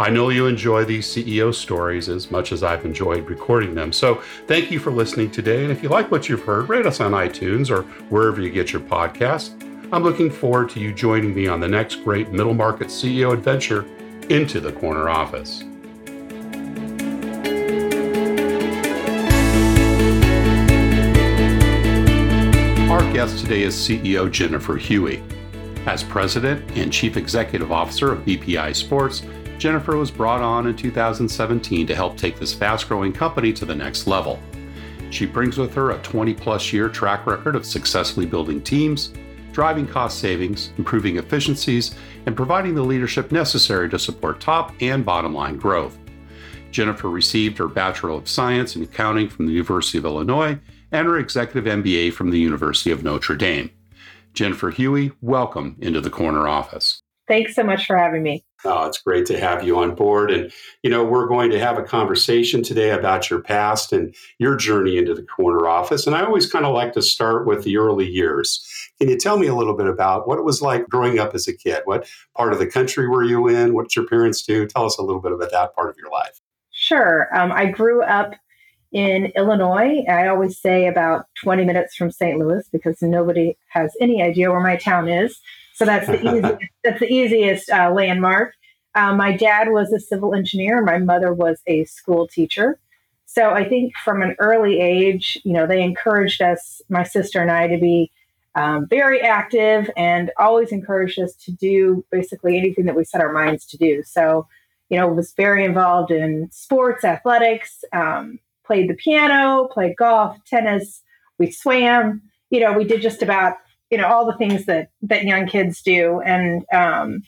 I know you enjoy these CEO stories as much as I've enjoyed recording them. So thank you for listening today. And if you like what you've heard, rate us on iTunes or wherever you get your podcasts. I'm looking forward to you joining me on the next great middle market CEO adventure into the corner office. Our guest today is CEO Jennifer Huey. As president and chief executive officer of BPI Sports, Jennifer was brought on in 2017 to help take this fast growing company to the next level. She brings with her a 20 plus year track record of successfully building teams, driving cost savings, improving efficiencies, and providing the leadership necessary to support top and bottom line growth. Jennifer received her Bachelor of Science in Accounting from the University of Illinois and her Executive MBA from the University of Notre Dame. Jennifer Huey, welcome into the Corner Office. Thanks so much for having me. Oh, it's great to have you on board. And, you know, we're going to have a conversation today about your past and your journey into the corner office. And I always kind of like to start with the early years. Can you tell me a little bit about what it was like growing up as a kid? What part of the country were you in? What did your parents do? Tell us a little bit about that part of your life. Sure. Um, I grew up in Illinois. I always say about 20 minutes from St. Louis because nobody has any idea where my town is. So that's the easiest, that's the easiest uh, landmark. Um, my dad was a civil engineer. My mother was a school teacher. So I think from an early age, you know, they encouraged us, my sister and I, to be um, very active and always encouraged us to do basically anything that we set our minds to do. So, you know, was very involved in sports, athletics, um, played the piano, played golf, tennis. We swam. You know, we did just about you know all the things that that young kids do. And um,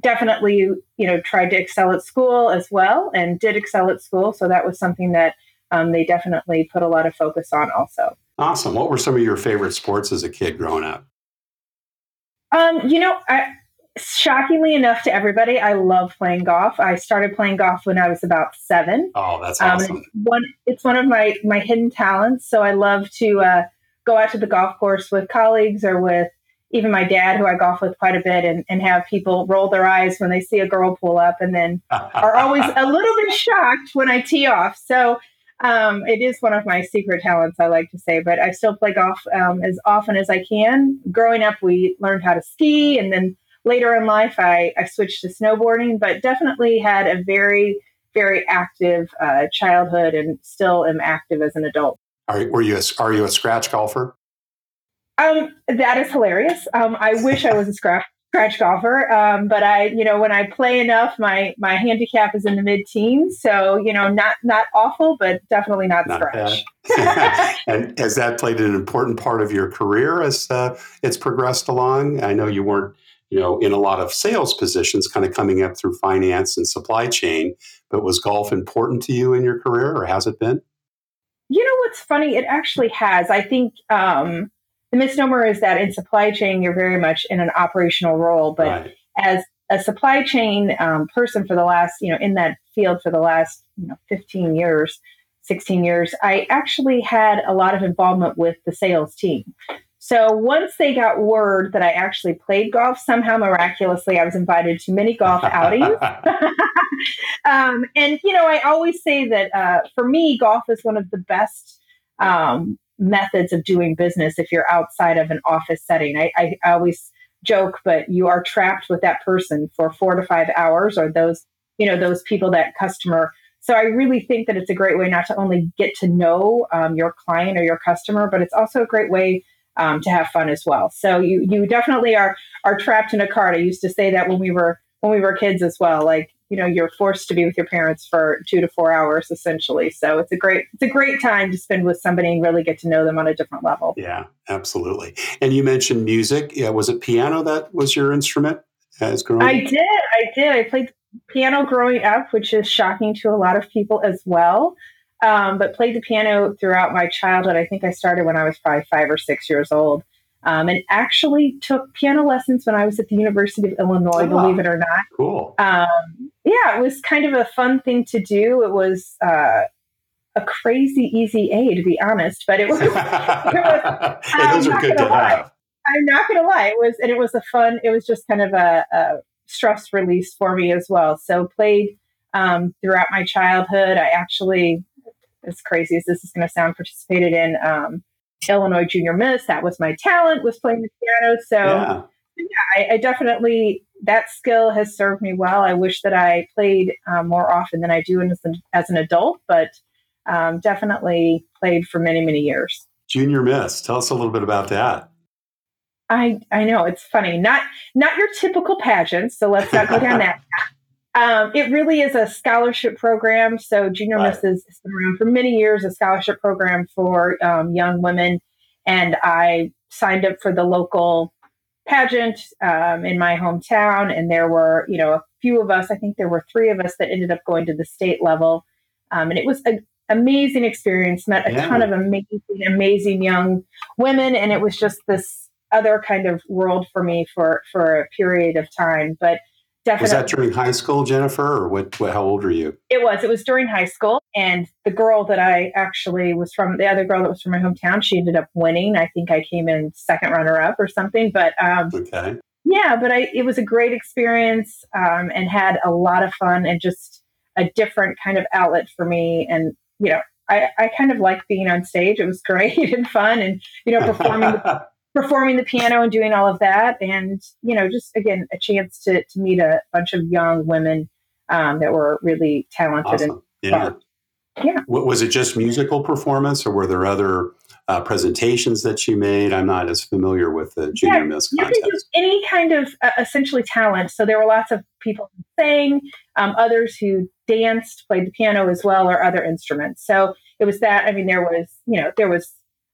definitely you know tried to excel at school as well and did excel at school. So that was something that um, they definitely put a lot of focus on also. Awesome. What were some of your favorite sports as a kid growing up? Um, you know I, shockingly enough to everybody i love playing golf. I started playing golf when i was about seven. Oh that's um, awesome. um, it's one it's one of my my hidden talents. So i love to uh, go out to the golf course with colleagues or with even my dad, who I golf with quite a bit, and, and have people roll their eyes when they see a girl pull up and then are always a little bit shocked when I tee off. So um, it is one of my secret talents, I like to say, but I still play golf um, as often as I can. Growing up, we learned how to ski, and then later in life, I, I switched to snowboarding, but definitely had a very, very active uh, childhood and still am active as an adult. Are, were you a, are you a scratch golfer? Um, that is hilarious. Um, I wish I was a scratch scratch golfer, um, but I, you know, when I play enough, my my handicap is in the mid teens. So you know, not not awful, but definitely not, not scratch. and has that played an important part of your career as uh, it's progressed along? I know you weren't, you know, in a lot of sales positions, kind of coming up through finance and supply chain. But was golf important to you in your career, or has it been? You know what's funny? It actually has. I think um, the misnomer is that in supply chain, you're very much in an operational role, but right. as a supply chain um, person for the last, you know, in that field for the last, you know, 15 years, 16 years, I actually had a lot of involvement with the sales team. So once they got word that I actually played golf, somehow miraculously I was invited to many golf outings. um, and you know, I always say that uh, for me, golf is one of the best um, methods of doing business if you're outside of an office setting. I, I, I always joke, but you are trapped with that person for four to five hours, or those you know those people that customer so I really think that it's a great way not to only get to know um, your client or your customer, but it's also a great way um, to have fun as well. So you you definitely are are trapped in a cart. I used to say that when we were when we were kids as well. Like you know, you're forced to be with your parents for two to four hours essentially. So it's a great it's a great time to spend with somebody and really get to know them on a different level. Yeah, absolutely. And you mentioned music. Yeah, was it piano that was your instrument as growing? I did. I did. I played piano growing up, which is shocking to a lot of people as well. Um, but played the piano throughout my childhood. I think I started when I was probably five or six years old. Um, and actually took piano lessons when I was at the University of Illinois, oh, believe it or not. Cool. Um, yeah, it was kind of a fun thing to do. It was uh, a crazy easy A, to be honest, but it was. it was hey, those are good to lie. have. I'm not going to lie. It was, and it was a fun. It was just kind of a, a stress release for me as well. So played um, throughout my childhood. I actually, as crazy as this is going to sound, participated in um, Illinois Junior Miss. That was my talent, was playing the piano. So yeah, yeah I, I, definitely that skill has served me well. I wish that I played um, more often than I do as an, as an adult, but um, definitely played for many many years. Junior Miss, tell us a little bit about that. I I know it's funny. Not not your typical pageant. So let's not go down that. Um, it really is a scholarship program. So Junior right. Miss has been around for many years, a scholarship program for um, young women. And I signed up for the local pageant um, in my hometown. And there were, you know, a few of us, I think there were three of us that ended up going to the state level. Um, and it was an amazing experience, met a yeah. ton of amazing, amazing young women. And it was just this other kind of world for me for, for a period of time. But Definitely. Was that during high school, Jennifer, or what, what, How old were you? It was. It was during high school, and the girl that I actually was from, the other girl that was from my hometown, she ended up winning. I think I came in second runner up or something. But um, okay, yeah, but I it was a great experience um, and had a lot of fun and just a different kind of outlet for me. And you know, I I kind of like being on stage. It was great and fun, and you know, performing. performing the piano and doing all of that. And you know just again a chance to to meet a bunch of young women um, that were really talented awesome. and yeah. fun. yeah. Was it just musical performance or were there other uh, presentations that you made? I'm not as familiar with the junior yeah, miss contest. any kind of uh, essentially talent. So there were lots of people who sang um, others who danced played the piano as well or other instruments. So it was that i mean there was you know there was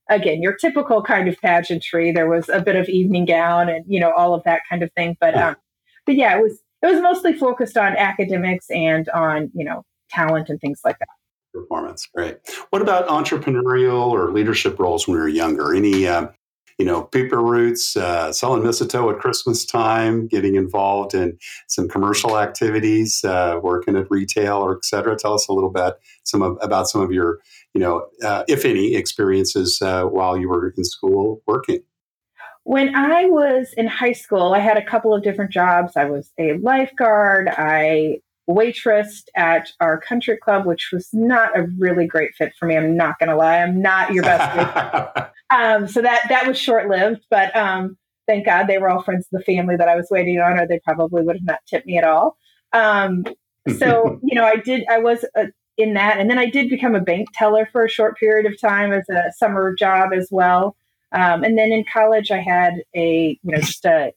again your typical kind of pageantry. There was a bit of evening gown and you know all of that kind of thing. But um but yeah it was it was mostly focused on academics and on you know talent and things like that. Performance great. What about entrepreneurial or leadership roles when we were younger? Any uh, you know paper routes uh, selling mistletoe at christmas time getting involved in some commercial activities uh, working at retail or et cetera tell us a little bit some of, about some of your you know, uh, if any, experiences uh, while you were in school working? When I was in high school, I had a couple of different jobs. I was a lifeguard. I waitressed at our country club, which was not a really great fit for me. I'm not going to lie. I'm not your best. um, so that that was short lived, but um, thank God they were all friends of the family that I was waiting on, or they probably would have not tipped me at all. Um, so you know, I did. I was a in that. And then I did become a bank teller for a short period of time as a summer job as well. Um, and then in college, I had a, you know, just a,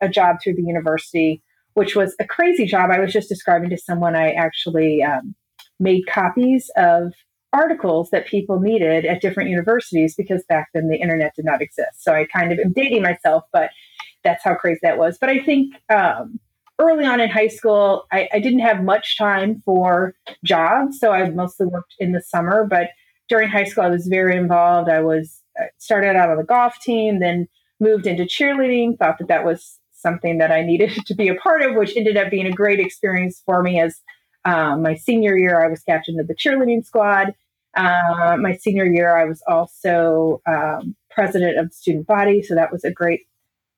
a job through the university, which was a crazy job. I was just describing to someone I actually um, made copies of articles that people needed at different universities because back then the internet did not exist. So I kind of am dating myself, but that's how crazy that was. But I think um, early on in high school, I, I, didn't have much time for jobs, so I mostly worked in the summer. But during high school, I was very involved. I was started out on the golf team, then moved into cheerleading. Thought that that was something that I needed to be a part of, which ended up being a great experience for me. As um, my senior year, I was captain of the cheerleading squad. Uh, my senior year, I was also um, president of the student body, so that was a great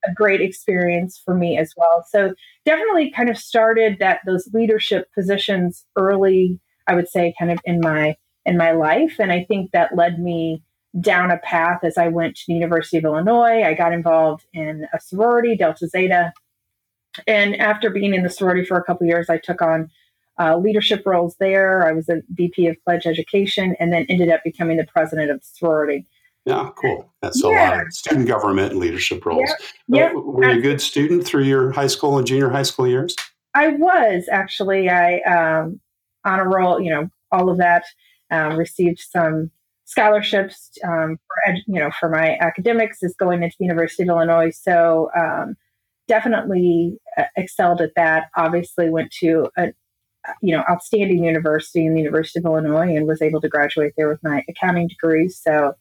a great experience for me as well. So definitely kind of started that those leadership positions early, I would say kind of in my in my life. And I think that led me down a path as I went to the University of Illinois. I got involved in a sorority, Delta Zeta. And after being in the sorority for a couple years, I took on uh, leadership roles there. I was a VP of Pledge Education and then ended up becoming the president of the sorority. Yeah, cool. That's yeah. a lot of student government and leadership roles. Yep. yep. Were you a good student through your high school and junior high school years? I was actually. I um, honor roll, you know, all of that. Um, received some scholarships um, for you know for my academics is going into the University of Illinois. So um, definitely uh, excelled at that. Obviously went to a you know outstanding university in the University of Illinois and was able to graduate there with my accounting degree. So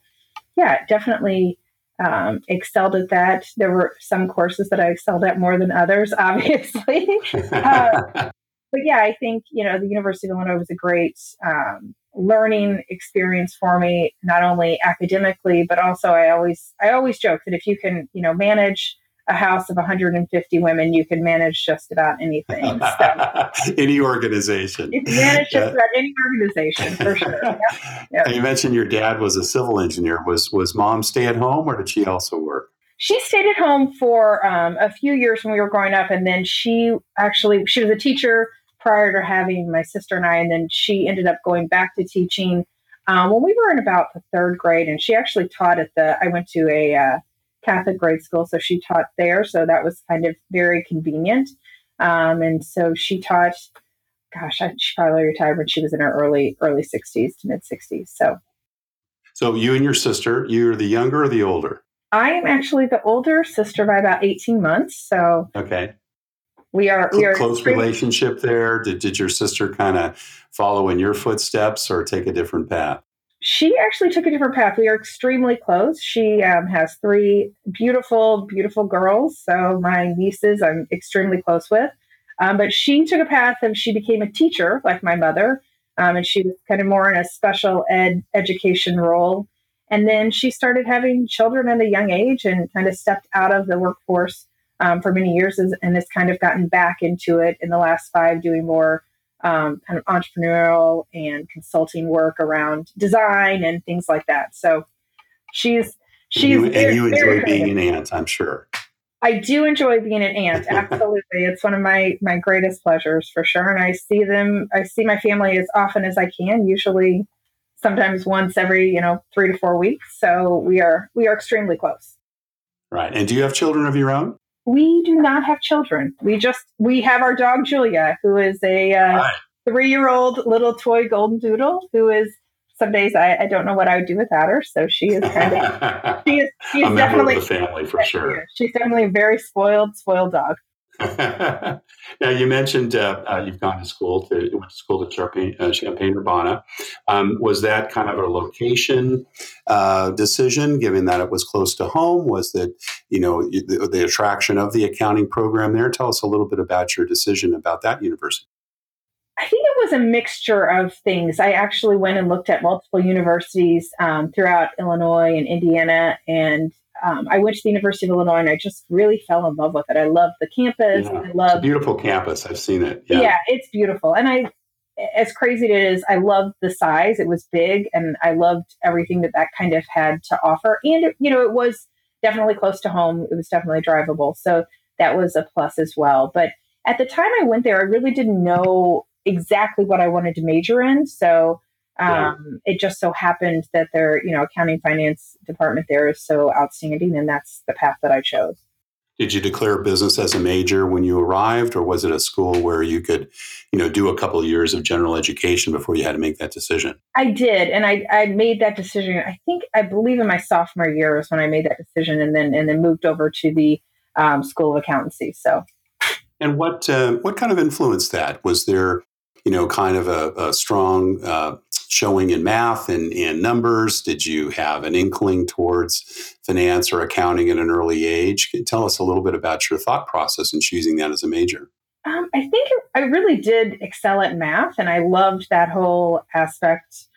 yeah, definitely um, excelled at that. There were some courses that I excelled at more than others, obviously. uh, but yeah, I think you know the University of Illinois was a great um, learning experience for me, not only academically, but also I always I always joke that if you can you know manage a house of 150 women, you can manage just about anything. So, any organization. You can manage just about any organization for sure. Yep. Yep. You mentioned your dad was a civil engineer. Was was mom stay at home, or did she also work? She stayed at home for um, a few years when we were growing up, and then she actually she was a teacher prior to having my sister and I, and then she ended up going back to teaching um, when we were in about the third grade, and she actually taught at the. I went to a uh, Catholic grade school, so she taught there. So that was kind of very convenient. Um, and so she taught. Gosh, I, she probably retired when she was in her early early sixties to mid sixties. So, so you and your sister, you're the younger or the older? I am actually the older sister by about eighteen months. So okay, we are we are close relationship there. Did did your sister kind of follow in your footsteps or take a different path? she actually took a different path. We are extremely close. She um, has three beautiful, beautiful girls. So my nieces, I'm extremely close with. Um, but she took a path and she became a teacher, like my mother, um, and she was kind of more in a special ed education role. And then she started having children at a young age and kind of stepped out of the workforce um, for many years and has kind of gotten back into it in the last five, doing more um, kind of entrepreneurial and consulting work around design and things like that. So she's she's you, very, and you enjoy being an aunt, I'm sure. I do enjoy being an aunt. Absolutely, it's one of my my greatest pleasures for sure. And I see them. I see my family as often as I can. Usually, sometimes once every you know three to four weeks. So we are we are extremely close. Right. And do you have children of your own? We do not have children. We just we have our dog Julia, who is a uh, three-year-old little toy golden doodle. Who is some days I, I, don't know what I would do without her. So she is kind of she is she is definitely the family for sure. She's definitely a very spoiled spoiled dog. now you mentioned uh, uh, you've gone to school to went to school to Champaign, uh, Urbana. Um, was that kind of a location uh, decision, given that it was close to home? Was that you know the, the, attraction of the accounting program there? Tell us a little bit about your decision about that university. I think it was a mixture of things. I actually went and looked at multiple universities um, throughout Illinois and Indiana, and um, I went to the University of Illinois and I just really fell in love with it. I love the campus. Yeah, I love beautiful campus. I've seen it. Yeah. yeah, it's beautiful. And I, as crazy as it is, I loved the size. It was big, and I loved everything that that kind of had to offer. And you know, it was definitely close to home. It was definitely drivable, so that was a plus as well. But at the time I went there, I really didn't know exactly what I wanted to major in. So um, yeah. It just so happened that their, you know, accounting finance department there is so outstanding, and that's the path that I chose. Did you declare business as a major when you arrived, or was it a school where you could, you know, do a couple of years of general education before you had to make that decision? I did, and I, I made that decision. I think I believe in my sophomore year was when I made that decision, and then and then moved over to the um, School of Accountancy. So, and what uh, what kind of influenced that? Was there, you know, kind of a, a strong uh, showing in math and, and numbers? Did you have an inkling towards finance or accounting at an early age? Tell us a little bit about your thought process in choosing that as a major? Um, I think I really did excel at math, and I loved that whole aspect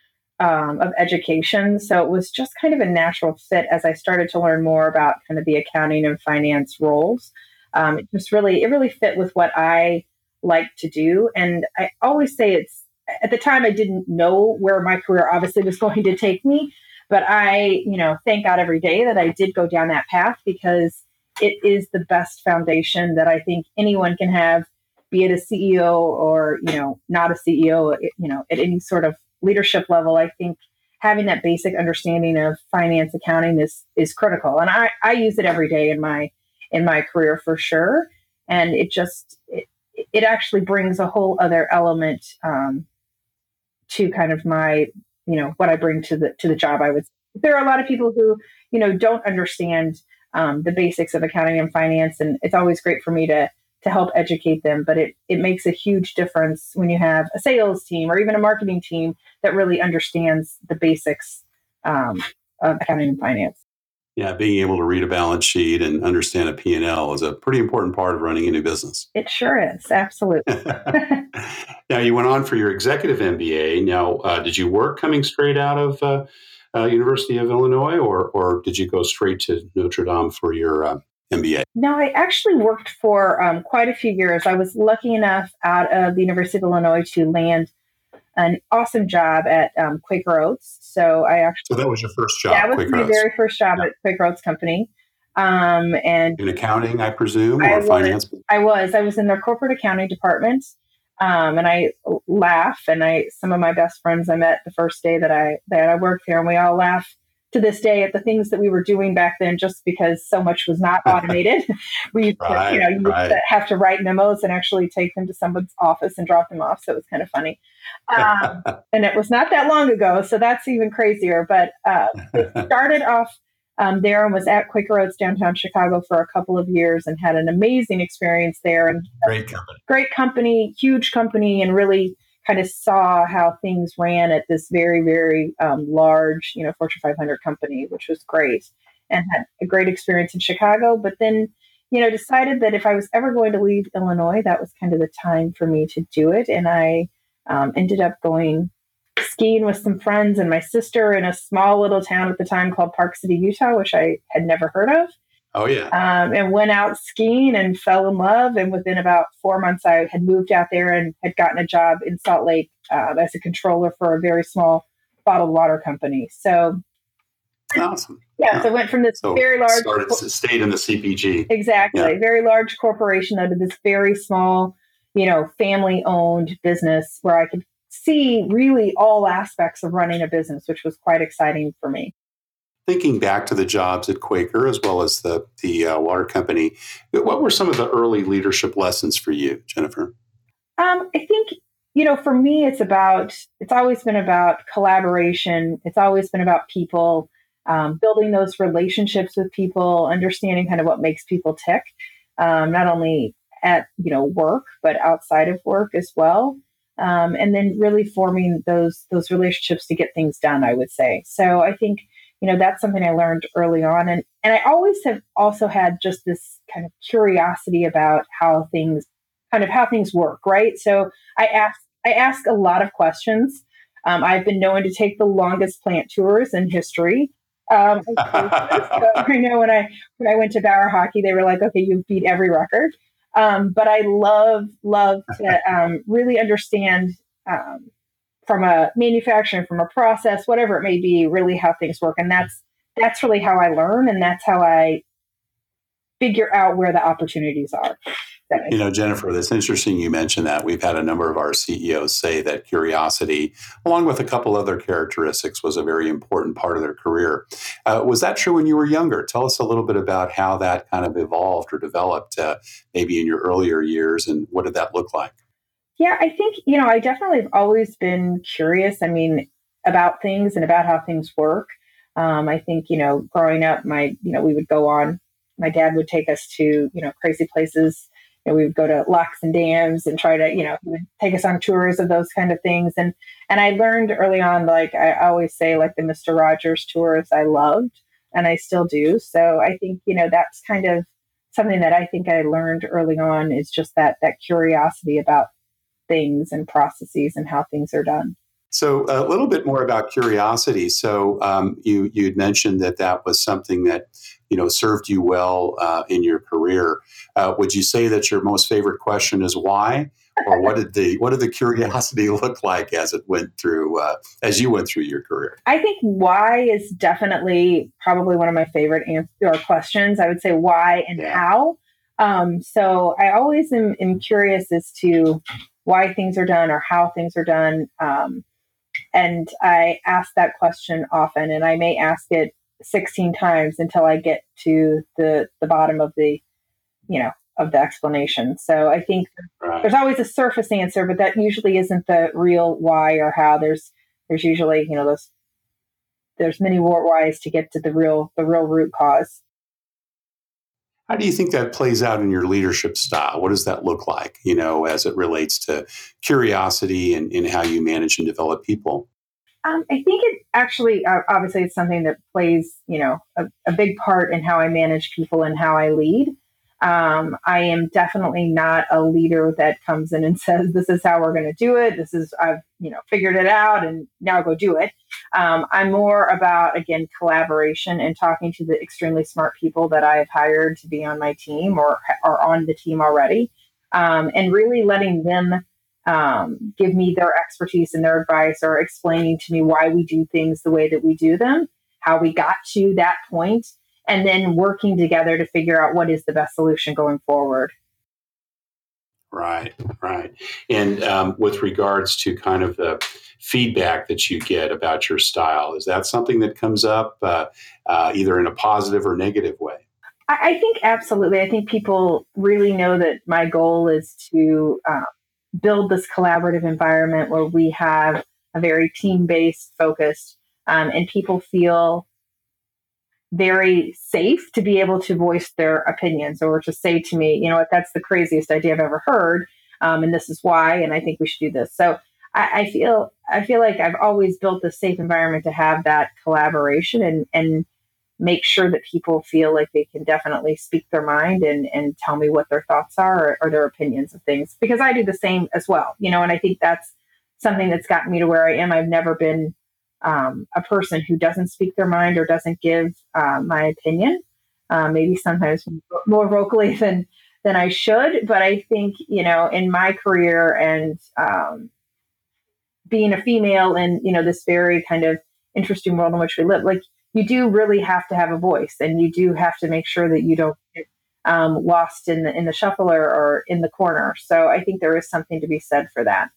um, of education. So it was just kind of a natural fit as I started to learn more about kind of the accounting and finance roles. Um, it just really, it really fit with what I like to do. And I always say it's at the time I didn't know where my career obviously was going to take me, but I, you know, thank God every day that I did go down that path because it is the best foundation that I think anyone can have, be it a CEO or, you know, not a CEO, you know, at any sort of leadership level. I think having that basic understanding of finance accounting is is critical and i i use it every day in my in my career for sure and it just it, it actually brings a whole other element um, to kind of my you know what i bring to the to the job i would there are a lot of people who you know don't understand um, the basics of accounting and finance and it's always great for me to to help educate them. But it, it makes a huge difference when you have a sales team or even a marketing team that really understands the basics um, of accounting and finance. Yeah, being able to read a balance sheet and understand a P&L is a pretty important part of running a new business. It sure is, absolutely. now, you went on for your executive MBA. Now, uh, did you work coming straight out of uh, uh, University of Illinois, or or did you go straight to Notre Dame for your uh, MBA? No, I actually worked for um, quite a few years. I was lucky enough out of the University of Illinois to land an awesome job at um, Quaker Oats. So I actually. So that was your first job. That was Quaker my Oats. very first job yeah. at Quaker Oats Company. Um, and in accounting, I presume, or I finance. I was. I was in their corporate accounting department. Um, and I laugh, and I some of my best friends I met the first day that I that I worked there, and we all laugh to this day at the things that we were doing back then just because so much was not automated. we right, you know, you right. have to write memos and actually take them to someone's office and drop them off. So it was kind of funny. Um, and it was not that long ago. So that's even crazier. But uh, it started off um, there and was at Quaker Oats downtown Chicago for a couple of years and had an amazing experience there. And great company. Great company, huge company, and really kind of saw how things ran at this very, very um, large, you know, Fortune 500 company, which was great, and had a great experience in Chicago. But then, you know, decided that if I was ever going to leave Illinois, that was kind of the time for me to do it. And I um, ended up going skiing with some friends and my sister in a small little town at the time called Park City, Utah, which I had never heard of. Oh yeah. Um, and went out skiing and fell in love. And within about four months, I had moved out there and had gotten a job in Salt Lake uh, as a controller for a very small bottled water company. So awesome. Yeah, yeah. so I went from this so very large started co- stayed in the CPG. Exactly, yeah. very large corporation out of this very small, you know, family owned business where I could see really all aspects of running a business, which was quite exciting for me thinking back to the jobs at Quaker as well as the the uh, water company, what were some of the early leadership lessons for you, Jennifer? Um, I think you know, for me, it's about it's always been about collaboration. It's always been about people, um, building those relationships with people, understanding kind of what makes people tick, um, not only at you know work but outside of work as well. Um, and then really forming those those relationships to get things done. I would say so. I think you know that's something i learned early on and and i always have also had just this kind of curiosity about how things kind of how things work right so i ask i ask a lot of questions um, i've been known to take the longest plant tours in history um, so i know when i when i went to bauer hockey they were like okay you've beat every record um, but i love love to um, really understand um, from a manufacturing, from a process, whatever it may be, really how things work. And that's that's really how I learn and that's how I figure out where the opportunities are. You know, Jennifer, that's interesting you mentioned that. We've had a number of our CEOs say that curiosity, along with a couple other characteristics, was a very important part of their career. Uh, was that true when you were younger? Tell us a little bit about how that kind of evolved or developed, uh, maybe in your earlier years, and what did that look like? Yeah, I think, you know, I definitely have always been curious. I mean, about things and about how things work. Um, I think, you know, growing up, my, you know, we would go on, my dad would take us to, you know, crazy places. We would go to locks and dams and try to, you know, he would take us on tours of those kind of things. And, and I learned early on, like I always say, like the Mr. Rogers tours I loved and I still do. So I think, you know, that's kind of something that I think I learned early on is just that, that curiosity about things and processes and how things are done. So a little bit more about curiosity. So um, you you mentioned that that was something that you know served you well uh, in your career. Uh, would you say that your most favorite question is why, or what did the what did the curiosity look like as it went through uh, as you went through your career? I think why is definitely probably one of my favorite answer, questions. I would say why and yeah. how. Um, so I always am, am curious as to why things are done or how things are done. Um, And I ask that question often, and I may ask it 16 times until I get to the the bottom of the, you know, of the explanation. So I think right. there's always a surface answer, but that usually isn't the real why or how. There's there's usually you know those there's many more whys to get to the real the real root cause. How do you think that plays out in your leadership style? What does that look like, you know, as it relates to curiosity and, and how you manage and develop people? Um, I think it actually, uh, obviously, it's something that plays, you know, a, a, big part in how I manage people and how I lead. Um, I am definitely not a leader that comes in and says, "This is how we're going to do it. This is I've you know figured it out, and now go do it." Um, I'm more about again collaboration and talking to the extremely smart people that I've hired to be on my team or are on the team already, um, and really letting them um, give me their expertise and their advice, or explaining to me why we do things the way that we do them, how we got to that point and then working together to figure out what is the best solution going forward. Right, right. And um, with regards to kind of the feedback that you get about your style, is that something that comes up uh, uh, either in a positive or negative way? I, think absolutely. I think people really know that my goal is to uh, build this collaborative environment where we have a very team based focused um, and people feel very safe to be able to voice their opinions or to say to me, you know what, that's the craziest idea I've ever heard. Um, and this is why, and I think we should do this. So I, I, feel I feel like I've always built a safe environment to have that collaboration and and make sure that people feel like they can definitely speak their mind and and tell me what their thoughts are or, or their opinions of things because I do the same as well, you know. And I think that's something that's gotten me to where I am. I've never been um, a person who doesn't speak their mind or doesn't give uh, my opinion, uh, maybe sometimes more vocally than than I should. But I think you know, in my career and um, being a female in you know this very kind of interesting world in which we live, like you do really have to have a voice, and you do have to make sure that you don't get um, lost in the in the shuffle or, or in the corner. So I think there is something to be said for that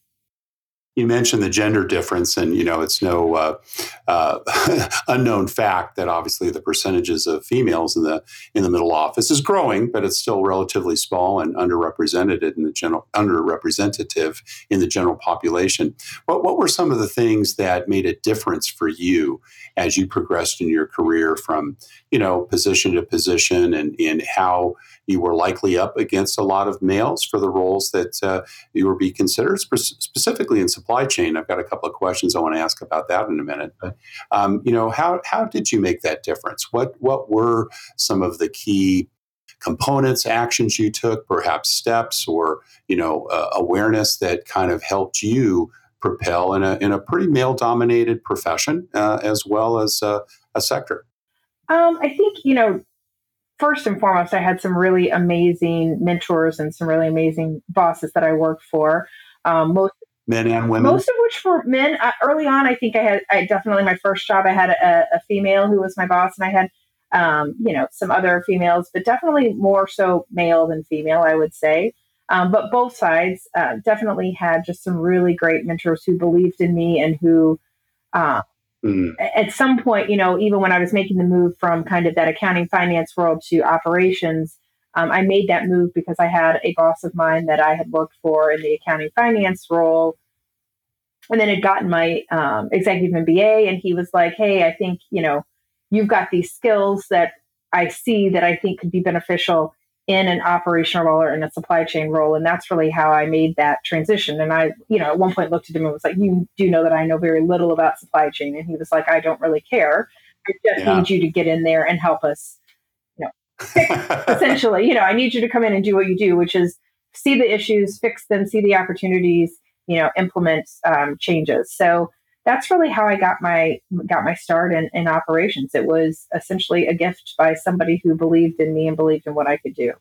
you mentioned the gender difference, and you know it's no uh, uh, unknown fact that obviously the percentages of females in the in the middle office is growing, but it's still relatively small and underrepresented in the general underrepresentative in the general population. What what were some of the things that made a difference for you as you progressed in your career from you know position to position, and in how you were likely up against a lot of males for the roles that uh, you were be considered, spe- specifically in supply chain. I've got a couple of questions I want to ask about that in a minute. But um, you know, how how did you make that difference? What what were some of the key components, actions you took, perhaps steps or you know uh, awareness that kind of helped you propel in a in a pretty male dominated profession uh, as well as uh, a sector? Um, I think you know first and foremost, I had some really amazing mentors and some really amazing bosses that I worked for. Um, most men and women, most of which were men. Uh, early on, I think I had I definitely my first job. I had a, a female who was my boss, and I had um, you know some other females, but definitely more so male than female, I would say. Um, but both sides uh, definitely had just some really great mentors who believed in me and who uh, Mm. At some point, you know, even when I was making the move from kind of that accounting finance world to operations, um, I made that move because I had a boss of mine that I had worked for in the accounting finance role and then had gotten my um, executive MBA. And he was like, Hey, I think, you know, you've got these skills that I see that I think could be beneficial in an operational role or in a supply chain role. And that's really how I made that transition. And I, you know, at one point looked at him and was like, You do know that I know very little about supply chain. And he was like, I don't really care. I just yeah. need you to get in there and help us, you know, essentially, you know, I need you to come in and do what you do, which is see the issues, fix them, see the opportunities, you know, implement um, changes. So that's really how I got my got my start in, in operations. It was essentially a gift by somebody who believed in me and believed in what I could do.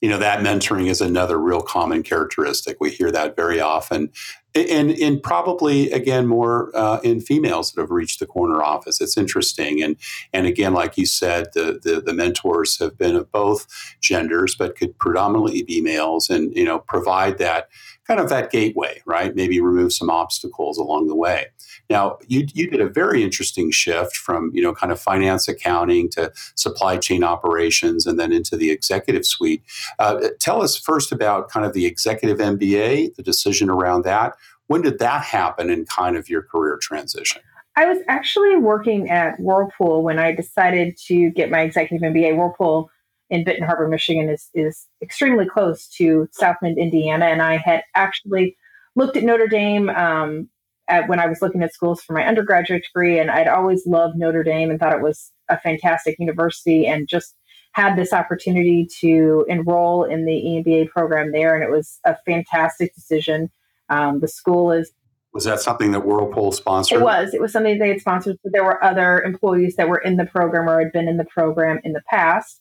You know, that mentoring is another real common characteristic. We hear that very often. and and probably again more uh, in females that have reached the corner office. It's interesting, and and again, like you said, the, the the mentors have been of both genders, but could predominantly be males, and you know provide that kind of that gateway, right? Maybe remove some obstacles along the way. Now, you, you did a very interesting shift from, you know, kind of finance accounting to supply chain operations and then into the executive suite. Uh, tell us first about kind of the executive MBA, the decision around that. When did that happen in kind of your career transition? I was actually working at Whirlpool when I decided to get my executive MBA. Whirlpool in Benton Harbor, Michigan is, is extremely close to South Bend, Indiana. And I had actually looked at Notre Dame um, at, when I was looking at schools for my undergraduate degree. And I'd always loved Notre Dame and thought it was a fantastic university and just had this opportunity to enroll in the EMBA program there. And it was a fantastic decision. Um, the school is was that something that Whirlpool sponsored? It was. It was something they had sponsored. But there were other employees that were in the program or had been in the program in the past.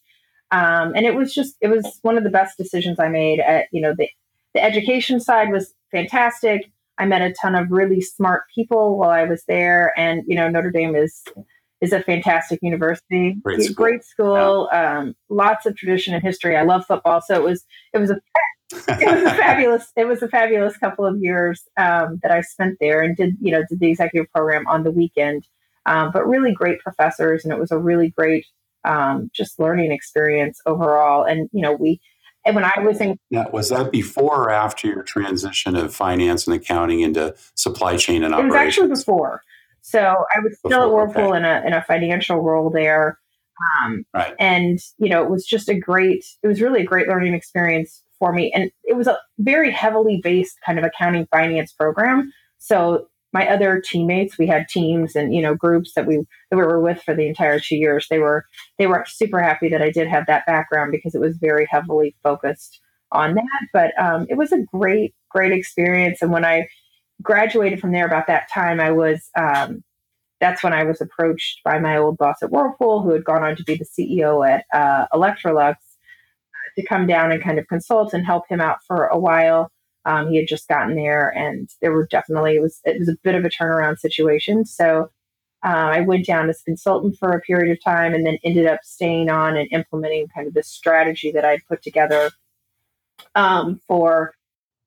Um, and it was just, it was one of the best decisions I made. At, you know, the, the education side was fantastic. I met a ton of really smart people while I was there. And, you know, Notre Dame is, is a fantastic university. Great school. Great school yeah. um, lots of tradition and history. I love football. So it was, it was a, it was a fabulous, it was a fabulous couple of years um, that I spent there and did, you know, did the executive program on the weekend. Um, but really great professors. And it was a really great um, just learning experience overall. And you know, we and when I was in now, was that before or after your transition of finance and accounting into supply chain and operations? It was actually before. So I was still before, at Whirlpool okay. in a in a financial role there. Um, right. And you know, it was just a great. It was really a great learning experience for me, and it was a very heavily based kind of accounting finance program. So my other teammates, we had teams and you know groups that we that we were with for the entire two years. They were they were super happy that I did have that background because it was very heavily focused on that. But um, it was a great great experience. And when I graduated from there, about that time, I was um, that's when I was approached by my old boss at Whirlpool, who had gone on to be the CEO at uh, Electrolux, to come down and kind of consult and help him out for a while. Um, he had just gotten there, and there were definitely it was it was a bit of a turnaround situation. So uh, I went down as a consultant for a period of time, and then ended up staying on and implementing kind of the strategy that I'd put together um, for.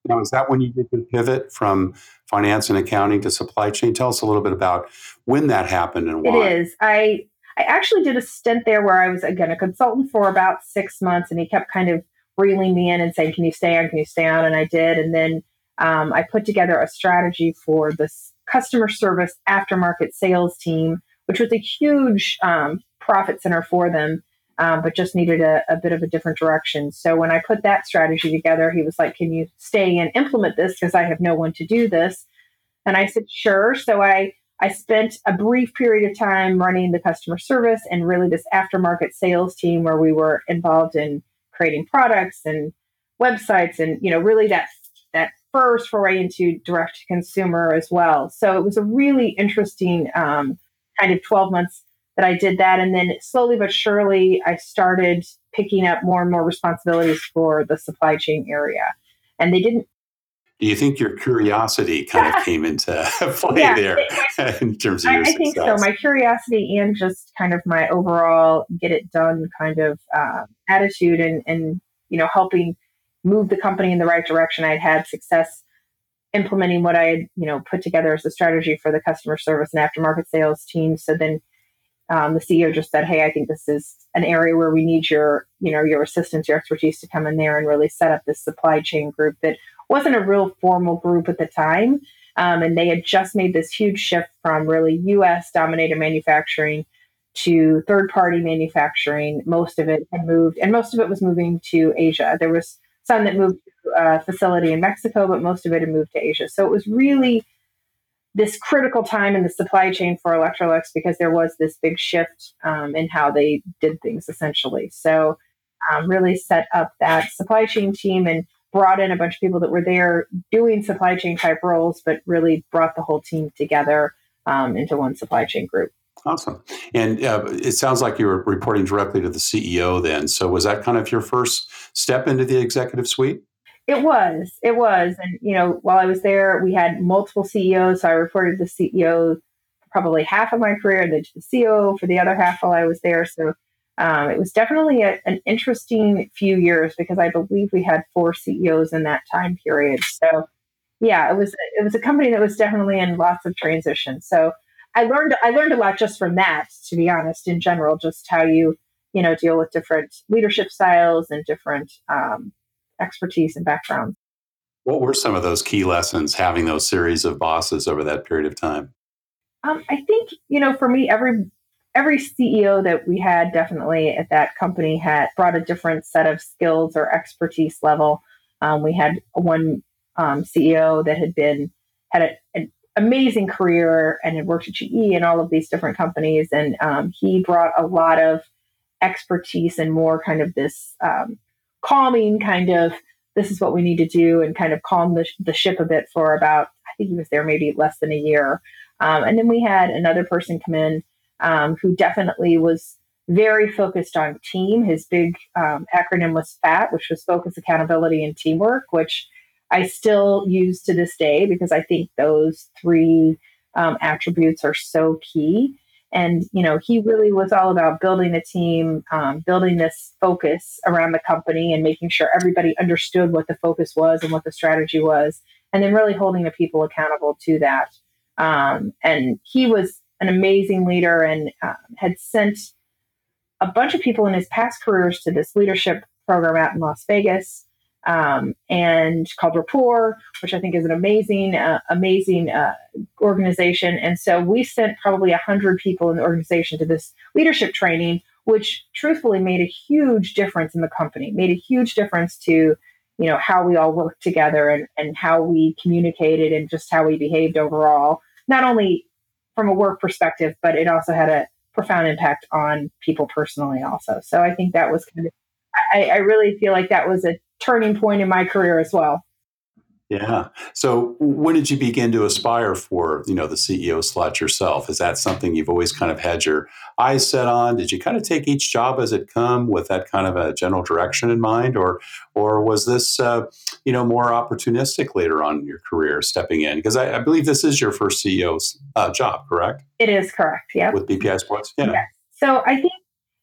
Now, is that when you did the pivot from finance and accounting to supply chain? Tell us a little bit about when that happened and why. It is. I I actually did a stint there where I was again a consultant for about six months, and he kept kind of reeling me in and saying, "Can you stay on? Can you stay on?" And I did. And then um, I put together a strategy for this customer service aftermarket sales team, which was a huge um, profit center for them, um, but just needed a, a, bit of a different direction. So when I put that strategy together, he was like, "Can you stay and implement this? Because I have no one to do this." And I said, "Sure." So I I spent a brief period of time running the customer service and really this aftermarket sales team where we were involved in creating products and websites and you know really that that first foray into direct to consumer as well. So it was a really interesting um, kind of 12 months that i did that. And then slowly but surely i started picking up more and more responsibilities for the supply chain area. And they didn't do you think your curiosity kind of came into play yeah, there it, in terms of your I, I think so. My curiosity and just kind of my overall get it done kind of uh, attitude and, and, you know, helping move the company in the right direction. I'd had success implementing what I had, you know, put together as a strategy for the customer service and aftermarket sales team. So then um, the CEO just said, "Hey, I think this is an area where we need your, you know, your assistance, your expertise to come in there and really set up this supply chain group that wasn't a real formal group at the time. Um, and they had just made this huge shift from really US dominated manufacturing to third party manufacturing. Most of it had moved, and most of it was moving to Asia. There was some that moved to a facility in Mexico, but most of it had moved to Asia. So it was really this critical time in the supply chain for Electrolux because there was this big shift um, in how they did things essentially. So um, really set up that supply chain team and brought in a bunch of people that were there doing supply chain type roles, but really brought the whole team together um, into one supply chain group. Awesome. And uh, it sounds like you were reporting directly to the CEO then. So was that kind of your first step into the executive suite? It was, it was, and you know, while I was there, we had multiple CEOs. So I reported to the CEO probably half of my career, and then to the CEO for the other half while I was there. So um, it was definitely a, an interesting few years because I believe we had four CEOs in that time period. So yeah, it was it was a company that was definitely in lots of transition. So I learned I learned a lot just from that, to be honest, in general, just how you you know deal with different leadership styles and different um, expertise and backgrounds. What were some of those key lessons having those series of bosses over that period of time? Um, I think you know, for me, every every CEO that we had definitely at that company had brought a different set of skills or expertise level. Um, we had one um, CEO that had been had a, an amazing career and had worked at GE and all of these different companies, and um, he brought a lot of expertise and more kind of this um, calming kind of this is what we need to do and kind of calm the, the ship a bit for about I think he was there maybe less than a year. Um, and then we had another person come in um, who definitely was very focused on team. His big um, acronym was FAT, which was focus, accountability, and teamwork, which I still use to this day because I think those three um, attributes are so key. And you know, he really was all about building a team, um, building this focus around the company, and making sure everybody understood what the focus was and what the strategy was, and then really holding the people accountable to that. Um, and he was an amazing leader and uh, had sent a bunch of people in his past careers to this leadership program out in Las Vegas um, and called Rapport, which I think is an amazing, uh, amazing uh, organization. And so we sent probably 100 people in the organization to this leadership training, which truthfully made a huge difference in the company, made a huge difference to you know how we all worked together and, and how we communicated and just how we behaved overall not only from a work perspective, but it also had a profound impact on people personally also. So I think that was kind of, I, I really feel like that was a turning point in my career as well. Yeah. So when did you begin to aspire for, you know, the CEO slot yourself? Is that something you've always kind of had your eyes set on? Did you kind of take each job as it come with that kind of a general direction in mind, or or was this, uh, you know, more opportunistic later on in your career stepping in? Because I, I believe this is your first CEO's uh, job, correct? It is correct. Yeah. With BPI Sports. Yeah. Yes. So I think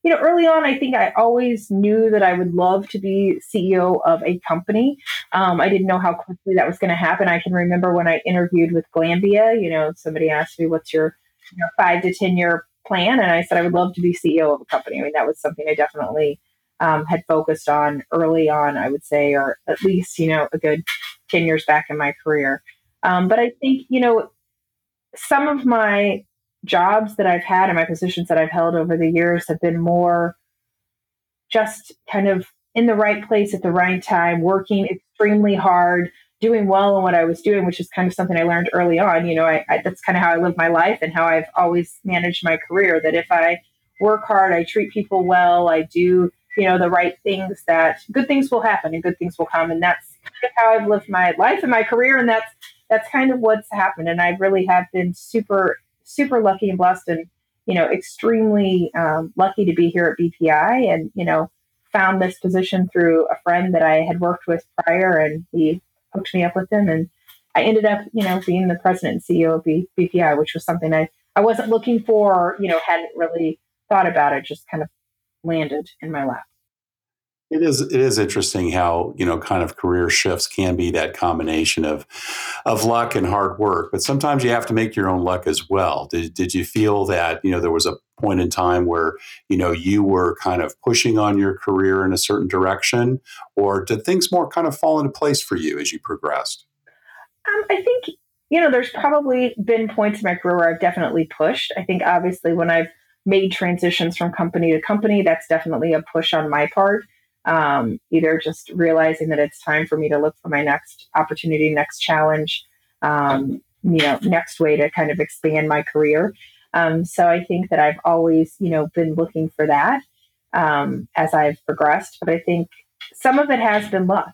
you know, early on, I think I always knew that I would love to be CEO of a company. Um, I didn't know how quickly that was going to happen. I can remember when I interviewed with Glanbia, you know, somebody asked me, what's your you know, five to 10 year plan? And I said, I would love to be CEO of a company. I mean, that was something I definitely um, had focused on early on, I would say, or at least, you know, a good 10 years back in my career. Um, but I think, you know, some of my jobs that I've had and my positions that I've held over the years have been more just kind of in the right place at the right time, working extremely hard, doing well in what I was doing, which is kind of something I learned early on. You know, I, I, that's kind of how I live my life and how I've always managed my career. That if I work hard, I treat people well, I do, you know, the right things, that good things will happen and good things will come. And that's kind of how I've lived my life and my career. And that's that's kind of what's happened. And I really have been super super lucky and blessed and, you know, extremely um, lucky to be here at BPI and, you know, found this position through a friend that I had worked with prior and he hooked me up with him. And I ended up, you know, being the president and CEO of B- BPI, which was something I, I wasn't looking for, you know, hadn't really thought about it, just kind of landed in my lap. It is it is interesting how you know kind of career shifts can be that combination of of luck and hard work, but sometimes you have to make your own luck as well. Did did you feel that you know there was a point in time where you know you were kind of pushing on your career in a certain direction, or did things more kind of fall into place for you as you progressed? Um, I think you know there's probably been points in my career where I've definitely pushed. I think obviously when I've made transitions from company to company, that's definitely a push on my part um, either just realizing that it's time for me to look for my next opportunity, next challenge, um, you know, next way to kind of expand my career. Um, so I think that I've always, you know, been looking for that um, as I've progressed. But I think some of it has been luck,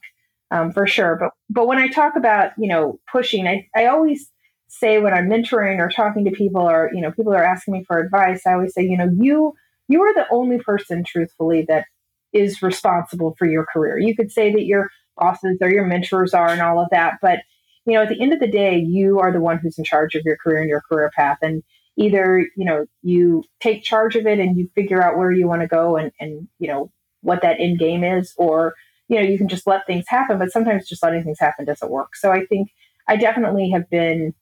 um, for sure. But but when I talk about, you know, pushing, I, I always say when I'm mentoring or talking to people or, you know, people are asking me for advice, I always say, you know, you you are the only person truthfully that is responsible for your career. You could say that you're bosses or your mentors are and all of that. But, you know, at the end of the day, you are the one who's in charge of your career and your career path. And either, you know, you take charge of it and you figure out where you want to go and, and, you know, what that end game is, or, you know, you can just let things happen. But sometimes just letting things happen doesn't work. So I think I definitely have been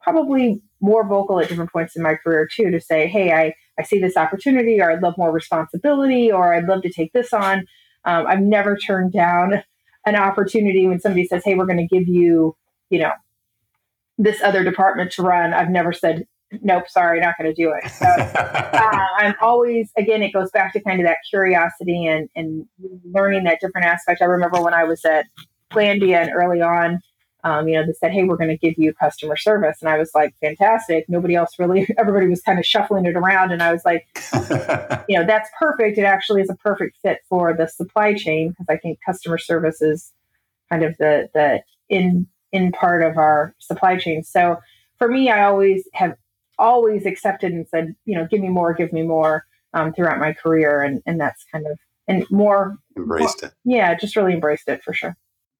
probably more vocal at different points in my career too to say, hey, I, I see this opportunity or I'd love more responsibility or I'd love to take this on. Um, I've never turned down an opportunity when somebody says, hey, we're going to give you, you know, this other department to run. I've never said, nope, sorry, not going to do it. So uh, I'm always, again, it goes back to kind of that curiosity and, and learning that different aspect. I remember when I was at Glanbia and early on, um, you know, they said, hey, we're going to give you customer service. And I was like, fantastic. Nobody else really, everybody was kind of shuffling it around. And I was like, you know, that's perfect. It actually is a perfect fit for the supply chain because I think customer service is kind of the, the in, in part of our supply chain. So for me, I always have always accepted and said, you know, give me more, give me more um, throughout my career. And, and that's kind of, and more embraced more, it. Yeah, just really embraced it for sure.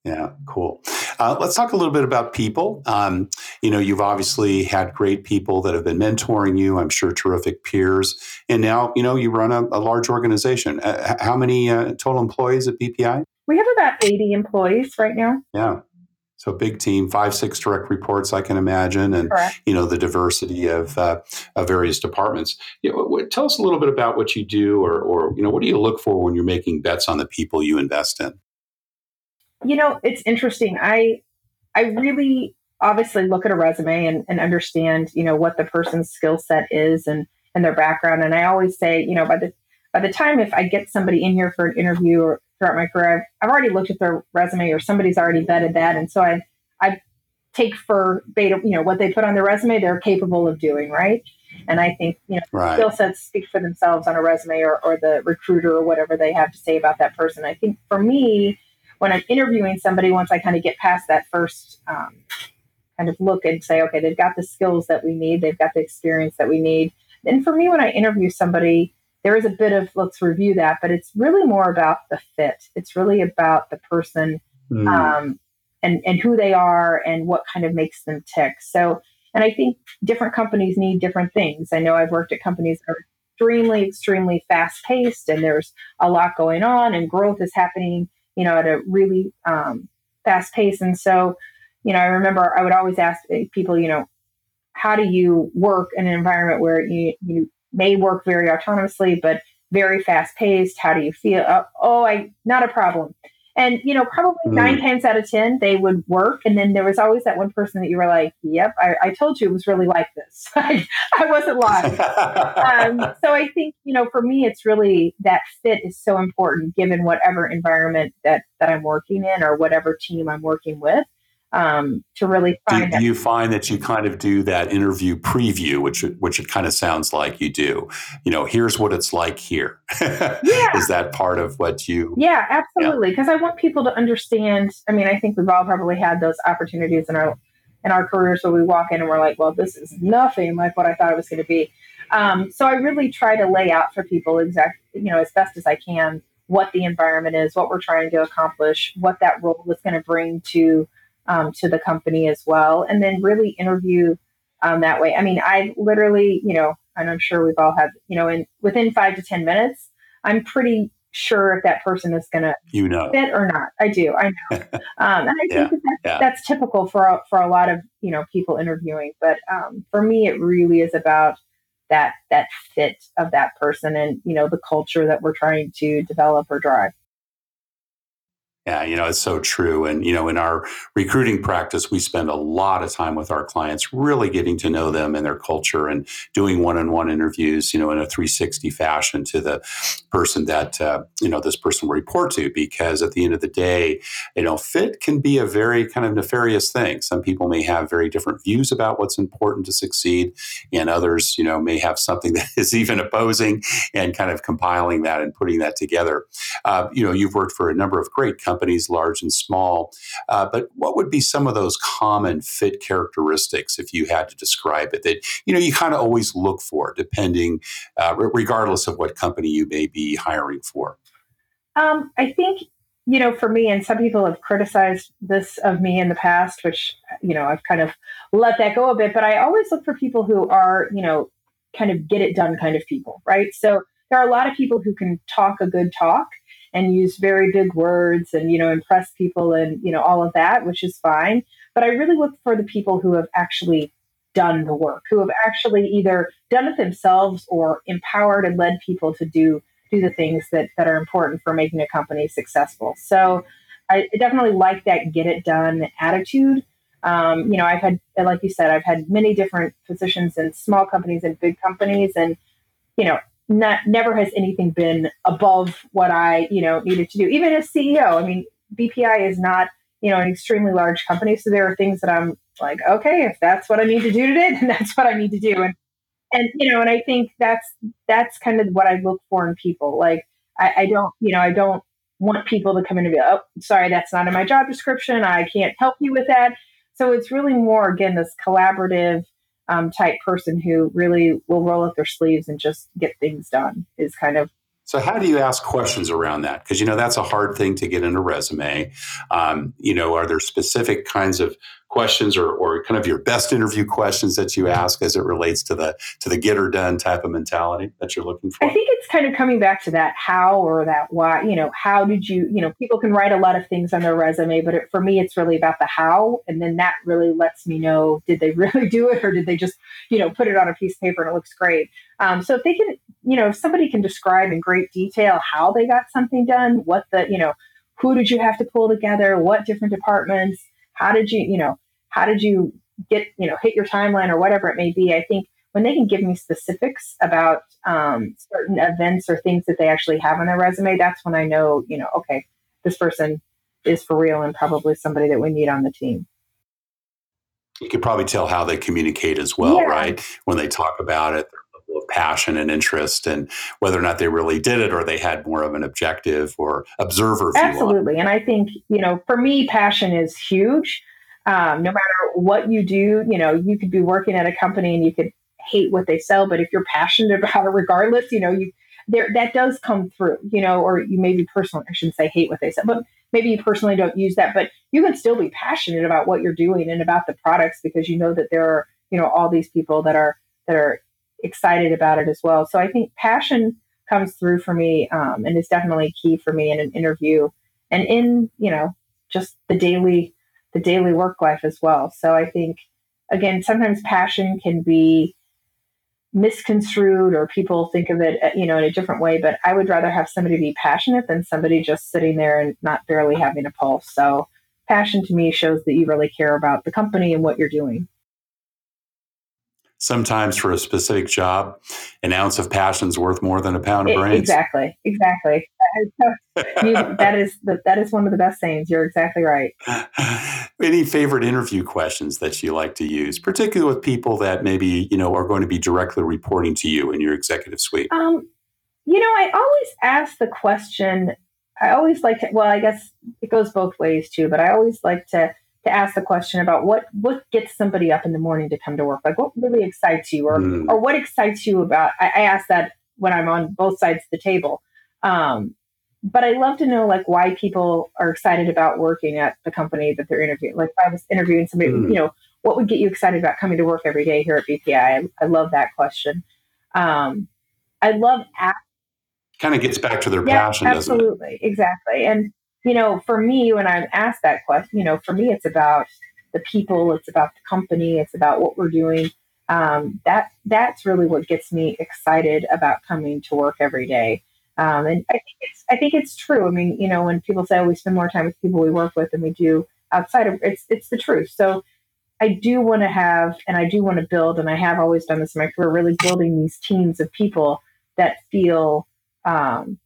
Yeah, cool. Uh, let's talk a little bit about people. Um, you know, you've obviously had great people that have been mentoring you. I'm sure terrific peers, and now you know you run a, a large organization. Uh, how many uh, total employees at BPI? We have about 80 employees right now. Yeah, so big team, five, six direct reports, I can imagine, and Correct. you know the diversity of, uh, of various departments. You know, tell us a little bit about what you do, or, or you know, what do you look for when you're making bets on the people you invest in? You know, it's interesting. I I really obviously look at a resume and, and understand, you know, what the person's skill set is and and their background. And I always say, you know, by the by the time if I get somebody in here for an interview or throughout my career, I've, I've already looked at their resume or somebody's already vetted that. And so I I take for beta, you know, what they put on their resume, they're capable of doing, right? And I think, you know, right. skill sets speak for themselves on a resume or, or the recruiter or whatever they have to say about that person. I think for me, when I'm interviewing somebody, once I kind of get past that first um, kind of look and say, okay, they've got the skills that we need, they've got the experience that we need. And for me, when I interview somebody, there is a bit of let's review that, but it's really more about the fit. It's really about the person mm. um, and and who they are and what kind of makes them tick. So, and I think different companies need different things. I know I've worked at companies that are extremely, extremely fast paced, and there's a lot going on, and growth is happening you know, at a really um, fast pace. And so, you know, I remember I would always ask people, you know, how do you work in an environment where you, you may work very autonomously, but very fast paced? How do you feel? Oh, oh, I, not a problem. And, you know, probably mm. nine times out of 10, they would work. And then there was always that one person that you were like, yep, I, I told you it was really like this. I, I wasn't lying. um, so I think, you know, for me, it's really that fit is so important given whatever environment that, that I'm working in or whatever team I'm working with um, to really find. Do, do you find that you kind of do that interview preview, which which it kind of sounds like you do? You know, here's what it's like here. yeah. Is that part of what you? Yeah, absolutely. Because yeah. I want people to understand. I mean, I think we've all probably had those opportunities in our in our careers where we walk in and we're like, well, this is nothing like what I thought it was going to be. Um, so I really try to lay out for people exactly, you know, as best as I can what the environment is, what we're trying to accomplish, what that role is going to bring to um, to the company as well, and then really interview um, that way. I mean, I literally, you know, and I'm sure we've all had, you know, in within five to ten minutes, I'm pretty sure if that person is going to you know fit or not. I do, I know, um, and I yeah, think that that's, yeah. that's, typical for for a lot of you know people interviewing. But um, for me, it really is about that that fit of that person and you know the culture that we're trying to develop or drive. Yeah, you know, it's so true. And, you know, in our recruiting practice, we spend a lot of time with our clients, really getting to know them and their culture and doing one on one interviews, you know, in a 360 fashion to the person that, uh, you know, this person will report to. Because at the end of the day, you know, fit can be a very kind of nefarious thing. Some people may have very different views about what's important to succeed, and others, you know, may have something that is even opposing and kind of compiling that and putting that together. Uh, you know, you've worked for a number of great companies companies, large and small. Uh, but what would be some of those common fit characteristics if you had to describe it that you know you kind of always look for, depending, uh, regardless of what company you may be hiring for? Um, I think you know, for me, and some people have criticized this of me in the past, which, you know, I've kind of let that go a bit, but I always look for people who are, you know, kind of get it done kind of people, right? So there are a lot of people who can talk a good talk and use very big words and, you know, impress people and, you know, all of that, which is fine. But I really look for the people who have actually done the work, who have actually either done it themselves or empowered and led people to do do the things that, that are important for making a company successful. So I definitely like that get it done attitude. Um, you know, I've had, like you said, I've had many different positions in small companies and big companies, and you know, not never has anything been above what I, you know, needed to do. Even as CEO, I mean, BPI is not, you know, an extremely large company, so there are things that I'm like, okay, if that's what I need to do today, then that's what I need to do. And and you know, and I think that's that's kind of what I look for in people. Like I, I don't, you know, I don't want people to come in and be, oh, sorry, that's not in my job description. I can't help you with that. So it's really more again this collaborative um, type person who really will roll up their sleeves and just get things done is kind of so, how do you ask questions around that? Because you know that's a hard thing to get in a resume. Um, you know, are there specific kinds of questions or, or kind of your best interview questions that you ask as it relates to the to the get or done type of mentality that you're looking for? I think it's kind of coming back to that how or that why. You know, how did you? You know, people can write a lot of things on their resume, but it, for me, it's really about the how, and then that really lets me know did they really do it or did they just you know put it on a piece of paper and it looks great. Um, so if they can, you know, if somebody can describe in great detail how they got something done, what the you know who did you have to pull together, what different departments, how did you, you know, how did you get you know hit your timeline or whatever it may be i think when they can give me specifics about um, certain events or things that they actually have on their resume that's when i know you know okay this person is for real and probably somebody that we need on the team. You could probably tell how they communicate as well yeah. right? When they talk about it their level of passion and interest and whether or not they really did it or they had more of an objective or observer view absolutely. And i think you know for me passion is huge um, no matter what you do, you know, you could be working at a company and you could hate what they sell, but if you're passionate about it, regardless, you know, you there that does come through, you know, or you maybe personally, I shouldn't say hate what they sell, but maybe you personally don't use that, but you can still be passionate about what you're doing and about the products because you know that there are, you know, all these people that are that are excited about it as well. So I think passion comes through for me um, and is definitely key for me in an interview and in, you know, just the daily the daily work life as well. So I think, again, sometimes passion can be misconstrued or people think of it, uh, you know, in a different way. But I would rather have somebody be passionate than somebody just sitting there and not barely having a pulse. So passion to me shows that you really care about the company and what you're doing sometimes for a specific job, an ounce of passion is worth more than a pound of brains. Exactly, exactly. you, that is the, that is one of the best sayings. You're exactly right. Any favorite interview questions that you like to use, particularly with people that maybe you know are going to be directly reporting to you in your executive suite? Um, you know, I always ask the question. I always like to. Well, I guess it goes both ways too, but I always like to to ask the question about what what gets somebody up in the morning to come to work? Like what really excites you or mm. or what excites you about I, I, ask that when i'm on both sides of the table. Um, but i love to know like why people are excited about working at the company that they're interviewing like if i was interviewing somebody mm. you know what would get you excited about coming to work every day here at bpi i, I love that question. Um, i love ask- kind of gets back to their yeah, passion absolutely. Exactly. And you know, for me, when I'm asked that question, you know, for me, it's about the people, it's about the company, it's about what we're doing. Um, that that's really what gets me excited about coming to work every day. Um, and I think it's I think it's true. I mean, you know, when people say oh, we spend more time with people we work with than we do outside of it's it's the truth. So I do want to have and I do want to build, and I have always done this in my career, really building these teams of people that feel um,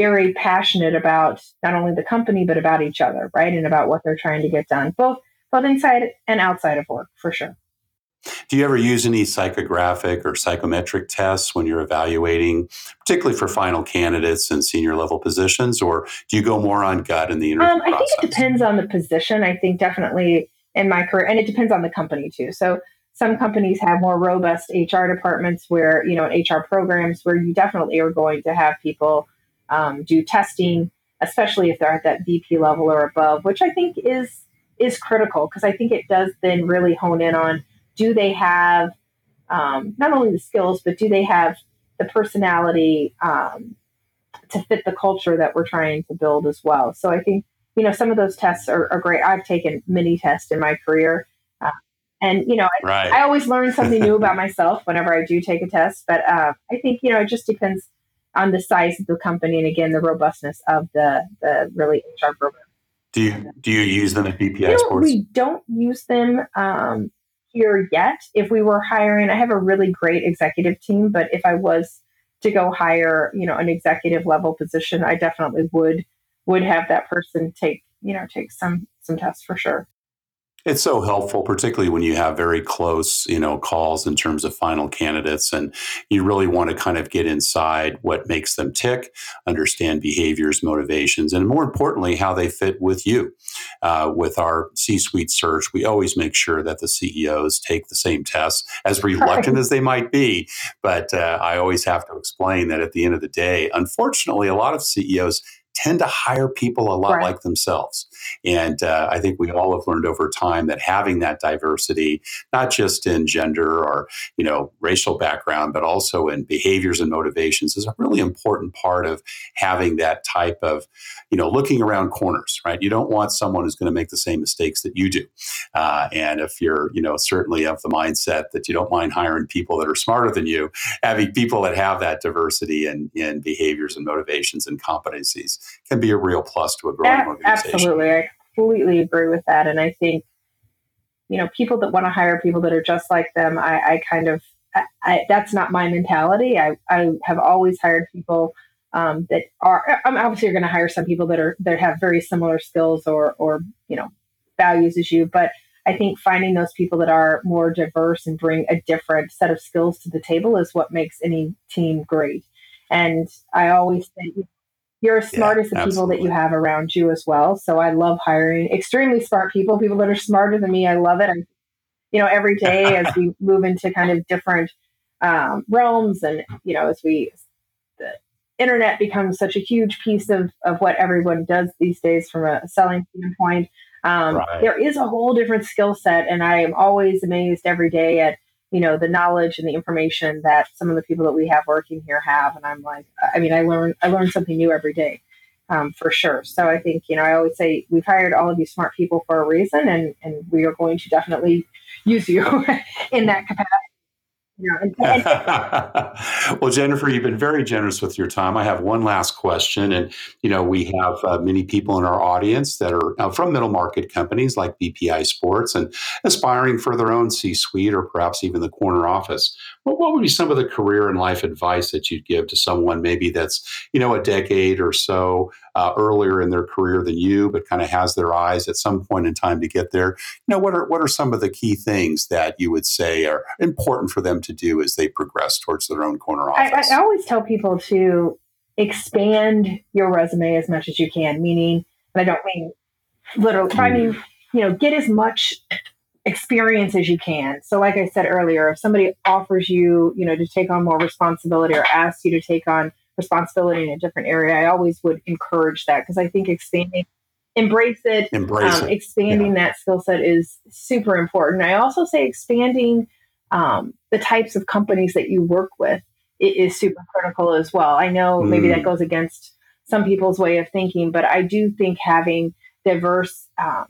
very passionate about not only the company but about each other, right, and about what they're trying to get done, both both inside and outside of work, for sure. Do you ever use any psychographic or psychometric tests when you're evaluating, particularly for final candidates and senior level positions, or do you go more on gut in the interview um, I think it depends on the position. I think definitely in my career, and it depends on the company too. So some companies have more robust HR departments where, you know, HR programs where you definitely are going to have people um, do testing especially if they're at that VP level or above, which I think is is critical because I think it does then really hone in on do they have um, not only the skills, but do they have the personality um, to fit the culture that we're trying to build as well. So I think you know some of those tests are, are great. I've taken many tests in my career. Uh, and you know, right. I, I, always learn something new about myself whenever I do take a test. But uh, I think you know it just depends on the size of the company and again the robustness of the the really HR program. Do you do you use them at BPI you know, Sports? We don't use them um, here yet. If we were hiring, I have a really great executive team, but if I was to go hire, you know, an executive level position, I definitely would would have that person take, you know, take some some tests for sure. It's so helpful, particularly when you have very close, you know, calls in terms of final candidates, and you really want to kind of get inside what makes them tick, understand behaviors, motivations, and more importantly, how they fit with you. Uh, with our C-suite search, we always make sure that the CEOs take the same tests, as reluctant as they might be. But uh, I always have to explain that at the end of the day, unfortunately, a lot of CEOs tend to hire people a lot right. like themselves. And uh, I think we all have learned over time that having that diversity, not just in gender or you know racial background, but also in behaviors and motivations, is a really important part of having that type of you know looking around corners. Right? You don't want someone who's going to make the same mistakes that you do. Uh, and if you're you know certainly of the mindset that you don't mind hiring people that are smarter than you, having people that have that diversity in, in behaviors and motivations and competencies can be a real plus to a growing organization. Absolutely. I completely agree with that. And I think, you know, people that want to hire people that are just like them, I, I kind of, I, I, that's not my mentality. I, I have always hired people um, that are, I'm obviously you're going to hire some people that are, that have very similar skills or, or, you know, values as you, but I think finding those people that are more diverse and bring a different set of skills to the table is what makes any team great. And I always say, you're as smart yeah, as the absolutely. people that you have around you as well. So I love hiring extremely smart people, people that are smarter than me. I love it. I, you know, every day as we move into kind of different um, realms and, you know, as we, the internet becomes such a huge piece of, of what everyone does these days from a selling standpoint. Um, right. There is a whole different skill set. And I am always amazed every day at, you know the knowledge and the information that some of the people that we have working here have. And i'm like i mean i learn i learn something new every day um, for sure. So i think you know i always say we've hired all of you smart people for a reason and and we are going to definitely use you in that capacity well, Jennifer, you've been very generous with your time. I have one last question, and you know we have uh, many people in our audience that are uh, from middle market companies like BPI Sports and aspiring for their own C-suite or perhaps even the corner office. What, what would be some of the career and life advice that you'd give to someone maybe that's you know a decade or so uh, earlier in their career than you, but kind of has their eyes at some point in time to get there? You know, what are what are some of the key things that you would say are important for them to do as they progress towards their own corner office? I, I always tell people to expand your resume as much as you can. Meaning, and I don't mean literally. I mean, you know, get as much experience as you can. So like I said earlier, if somebody offers you, you know, to take on more responsibility or asks you to take on responsibility in a different area, I always would encourage that because I think expanding embrace it, embrace um, it. expanding yeah. that skill set is super important. I also say expanding um, the types of companies that you work with is super critical as well. I know maybe mm. that goes against some people's way of thinking, but I do think having diverse um,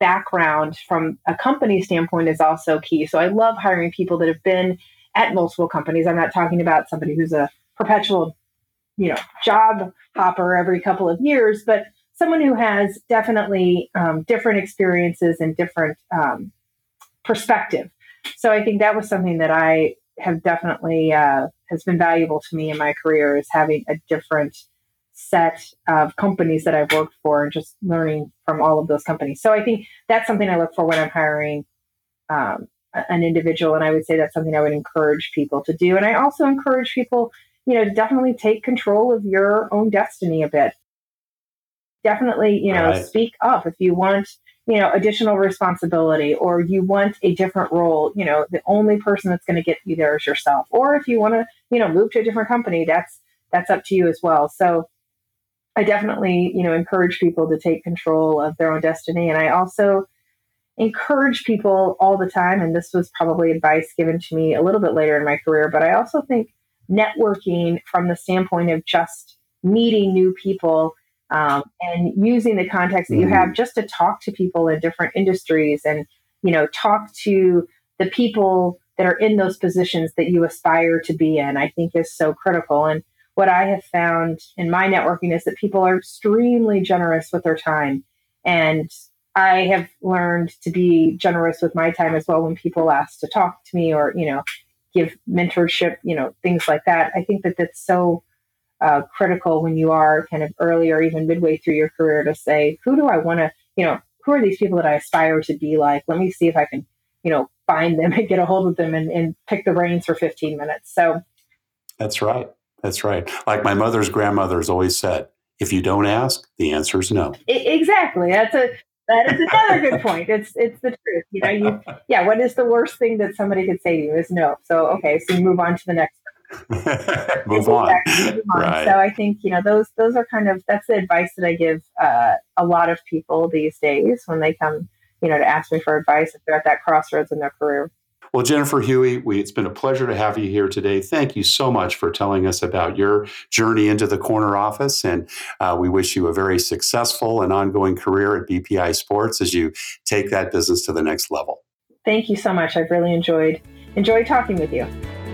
background from a company standpoint is also key. So I love hiring people that have been at multiple companies. I'm not talking about somebody who's a perpetual, you know, job hopper every couple of years, but someone who has definitely um, different experiences and different um, perspective. So I think that was something that I have definitely uh, has been valuable to me in my career is having a different set of companies that I've worked for and just learning from all of those companies. So I think that's something I look for when I'm hiring um, an individual. And I would say that's something I would encourage people to do. And I also encourage people, you know, to definitely take control of your own destiny a bit. Definitely, you know, right. speak up if you want, you know, additional responsibility or you want a different role. You know, the only person that's going to get you there is yourself. Or if you want to, you know, move to a different company, that's that's up to you as well. So I definitely, you know, encourage people to take control of their own destiny. And I also encourage people all the time. And this was probably advice given to me a little bit later in my career, but I also think networking from the standpoint of just meeting new people um, and using the context that you have just to talk to people in different industries and you know talk to the people that are in those positions that you aspire to be in i think is so critical. And what i have found in my networking is that people are extremely generous with their time. And i have learned to be generous with my time as well when people ask to talk to me or you know give mentorship you know things like that i think that that's so uh, critical when you are kind of early or even midway through your career to say, who do I want to, you know, who are these people that I aspire to be like? Let me see if I can, you know, find them and get a hold of them and, and pick the reins for 15 minutes. So that's right. That's right. Like my mother's grandmother's always said, if you don't ask, the answer is no. Exactly. That's a that is another good point. It's it's the truth. You know, you yeah. What is the worst thing that somebody could say to you is no. So okay, so you move on to the next move, on. move on. Right. So I think you know those those are kind of that's the advice that I give uh, a lot of people these days when they come you know to ask me for advice if they're at that crossroads in their career. Well, Jennifer Huey, we, it's been a pleasure to have you here today. Thank you so much for telling us about your journey into the corner office. And uh, we wish you a very successful and ongoing career at BPI Sports as you take that business to the next level. Thank you so much. I've really enjoyed enjoyed talking with you.